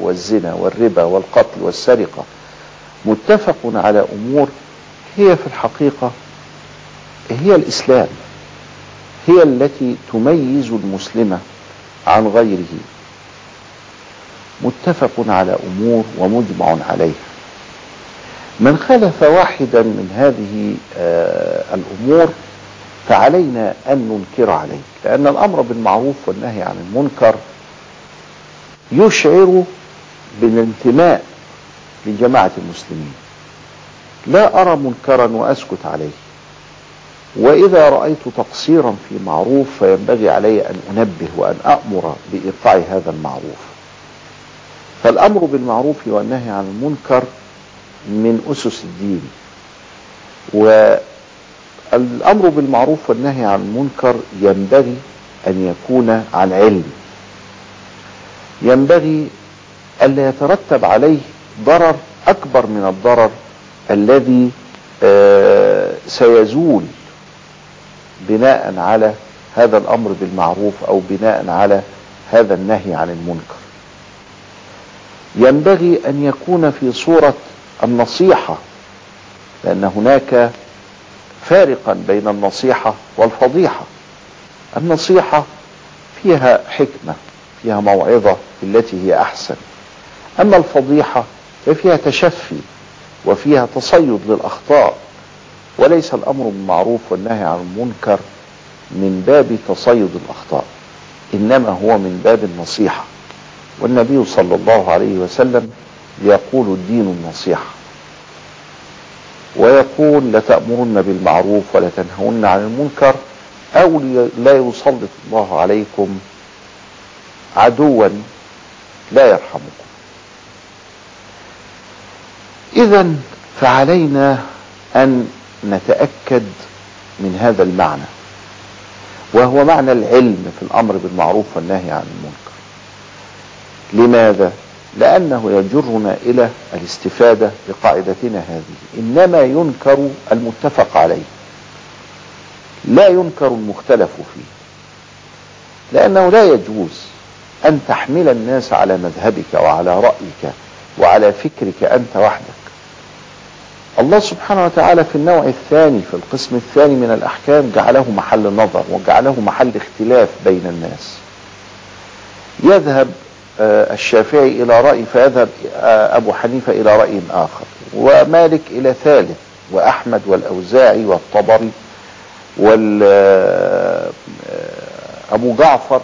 والزنا والربا والقتل والسرقة. متفق على أمور هي في الحقيقة هي الإسلام هي التي تميز المسلم عن غيره. متفق على أمور ومجمع عليها. من خلف واحدا من هذه آه الأمور فعلينا أن ننكر عليه لأن الأمر بالمعروف والنهي عن المنكر يشعر بالانتماء لجماعة المسلمين. لا أرى منكرا وأسكت عليه. وإذا رأيت تقصيرا في معروف فينبغي علي أن أنبه وأن أأمر بإيقاع هذا المعروف. فالأمر بالمعروف والنهي عن المنكر من أسس الدين. والأمر بالمعروف والنهي عن المنكر ينبغي أن يكون عن علم. ينبغي ألا يترتب عليه ضرر أكبر من الضرر الذي سيزول بناء على هذا الأمر بالمعروف أو بناء على هذا النهي عن المنكر. ينبغي أن يكون في صورة النصيحة لأن هناك فارقا بين النصيحة والفضيحة. النصيحة فيها حكمة فيها موعظة التي هي أحسن. أما الفضيحة ففيها تشفي وفيها تصيد للأخطاء وليس الأمر بالمعروف والنهي عن المنكر من باب تصيد الأخطاء إنما هو من باب النصيحة. والنبي صلى الله عليه وسلم يقول الدين النصيحة. ويقول لتأمرن بالمعروف ولتنهون عن المنكر أو لا يسلط الله عليكم عدوا لا يرحمكم إذا فعلينا أن نتأكد من هذا المعنى وهو معنى العلم في الأمر بالمعروف والنهي عن المنكر. لماذا؟ لأنه يجرنا إلى الاستفادة بقاعدتنا هذه. إنما ينكر المتفق عليه. لا ينكر المختلف فيه. لأنه لا يجوز أن تحمل الناس على مذهبك وعلى رأيك وعلى فكرك أنت وحدك. الله سبحانه وتعالى في النوع الثاني في القسم الثاني من الأحكام جعله محل نظر وجعله محل اختلاف بين الناس. يذهب الشافعي إلى رأي فيذهب أبو حنيفة إلى رأي آخر ومالك إلى ثالث وأحمد والأوزاعي والطبري وأبو جعفر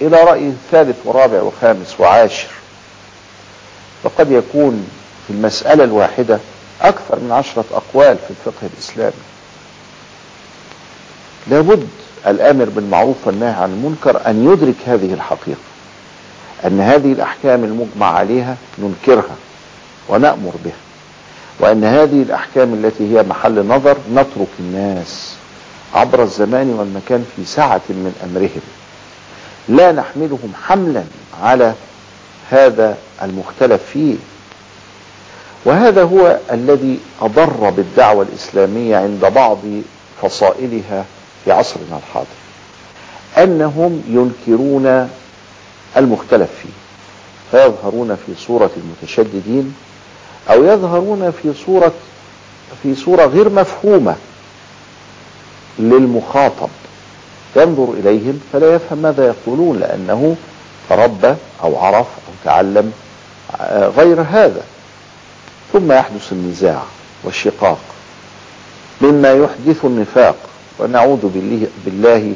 إلى رأي ثالث ورابع وخامس وعاشر. فقد يكون في المسألة الواحدة أكثر من عشرة أقوال في الفقه الإسلامي. لابد الآمر بالمعروف والنهي عن المنكر أن يدرك هذه الحقيقة أن هذه الأحكام المجمع عليها ننكرها ونأمر بها وأن هذه الأحكام التي هي محل نظر نترك الناس عبر الزمان والمكان في سعة من أمرهم. لا نحملهم حملا على هذا المختلف فيه. وهذا هو الذي أضر بالدعوة الإسلامية عند بعض فصائلها في عصرنا الحاضر. أنهم ينكرون المختلف فيه. فيظهرون في صورة المتشددين أو يظهرون في صورة في صورة غير مفهومة للمخاطب. ينظر إليهم فلا يفهم ماذا يقولون لأنه تربى أو عرف أو تعلم غير هذا. ثم يحدث النزاع والشقاق مما يحدث النفاق ونعوذ بالله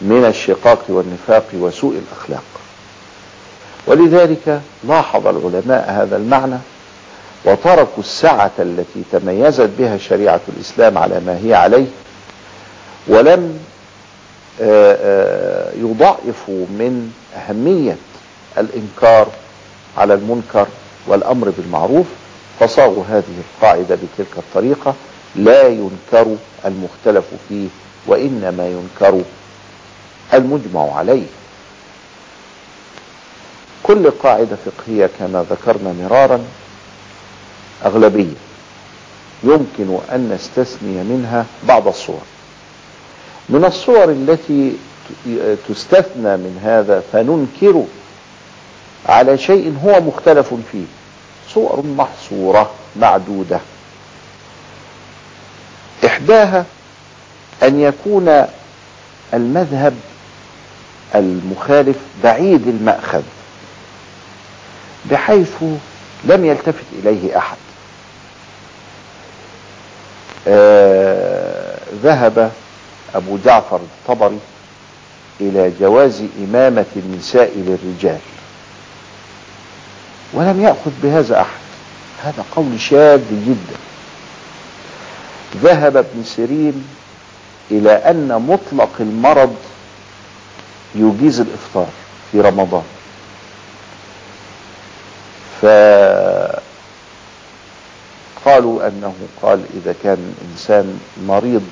من الشقاق والنفاق وسوء الأخلاق. ولذلك لاحظ العلماء هذا المعنى وتركوا السعة التي تميزت بها شريعة الإسلام على ما هي عليه ولم يضعفوا من أهمية الإنكار على المنكر والأمر بالمعروف فصاغوا هذه القاعدة بتلك الطريقة. لا ينكر المختلف فيه وإنما ينكر المجمع عليه. كل قاعدة فقهية كما ذكرنا مرارا أغلبية يمكن أن نستثني منها بعض الصور. من الصور التي تستثنى من هذا فننكر على شيء هو مختلف فيه. صور محصورة معدودة. إحداها أن يكون المذهب المخالف بعيد المأخذ بحيث لم يلتفت إليه أحد. آه ذهب أبو جعفر الطبري إلى جواز إمامة النساء للرجال. ولم يأخذ بهذا أحد. هذا قول شاذ جدا. ذهب ابن سيرين إلى أن مطلق المرض يجيز الإفطار في رمضان. فقالوا أنه قال إذا كان إنسان مريض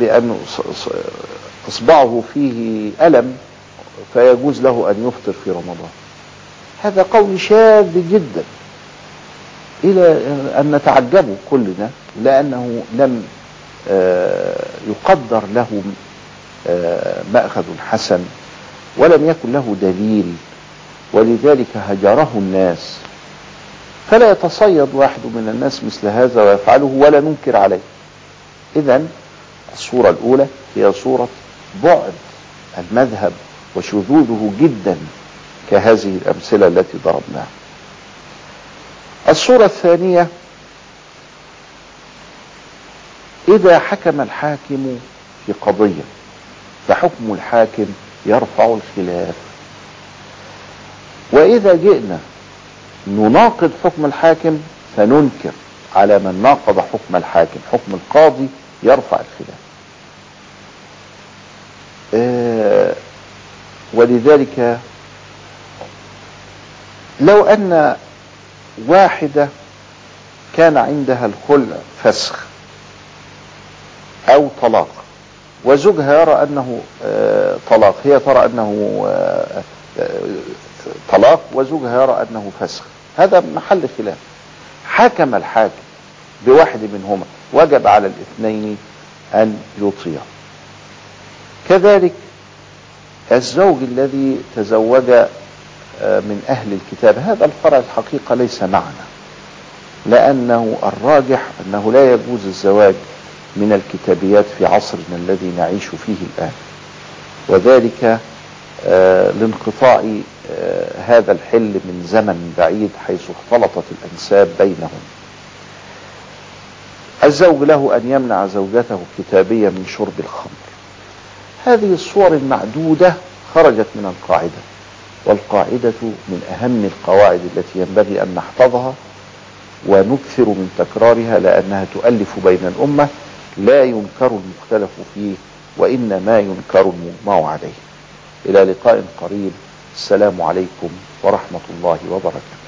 بأن إصبعه فيه ألم فيجوز له أن يفطر في رمضان. هذا قول شاذ جدا إلى أن نتعجب كلنا لأنه لم يقدر له مأخذ حسن ولم يكن له دليل ولذلك هجره الناس. فلا يتصيد واحد من الناس مثل هذا ويفعله ولا ننكر عليه. إذا الصورة الأولى هي صورة بعد المذهب وشذوذه جدا. كهذه الأمثلة التي ضربناها. الصورة الثانية إذا حكم الحاكم في قضية فحكم الحاكم يرفع الخلاف. وإذا جئنا نناقض حكم الحاكم فننكر على من ناقض حكم الحاكم حكم القاضي يرفع الخلاف. آه ولذلك لو أن واحدة كان عندها الخلع فسخ أو طلاق وزوجها يرى أنه آه طلاق هي ترى أنه آه طلاق وزوجها يرى أنه فسخ. هذا محل خلاف. حكم الحاكم بواحد منهما وجب على الاثنين أن يطيع كذلك الزوج الذي تزوج من أهل الكتاب. هذا الفرع الحقيقة ليس معنا لأنه الراجح أنه لا يجوز الزواج من الكتابيات في عصرنا الذي نعيش فيه الآن. وذلك آه لانقطاع آه هذا الحل من زمن بعيد حيث اختلطت الأنساب بينهم. الزوج له أن يمنع زوجته الكتابية من شرب الخمر. هذه الصور المعدودة خرجت من القاعدة. والقاعدة من أهم القواعد التي ينبغي أن نحفظها ونكثر من تكرارها لأنها تؤلف بين الأمة لا ينكر المختلف فيه وإنما ينكر المجمع عليه. إلى لقاء قريب. السلام عليكم ورحمة الله وبركاته.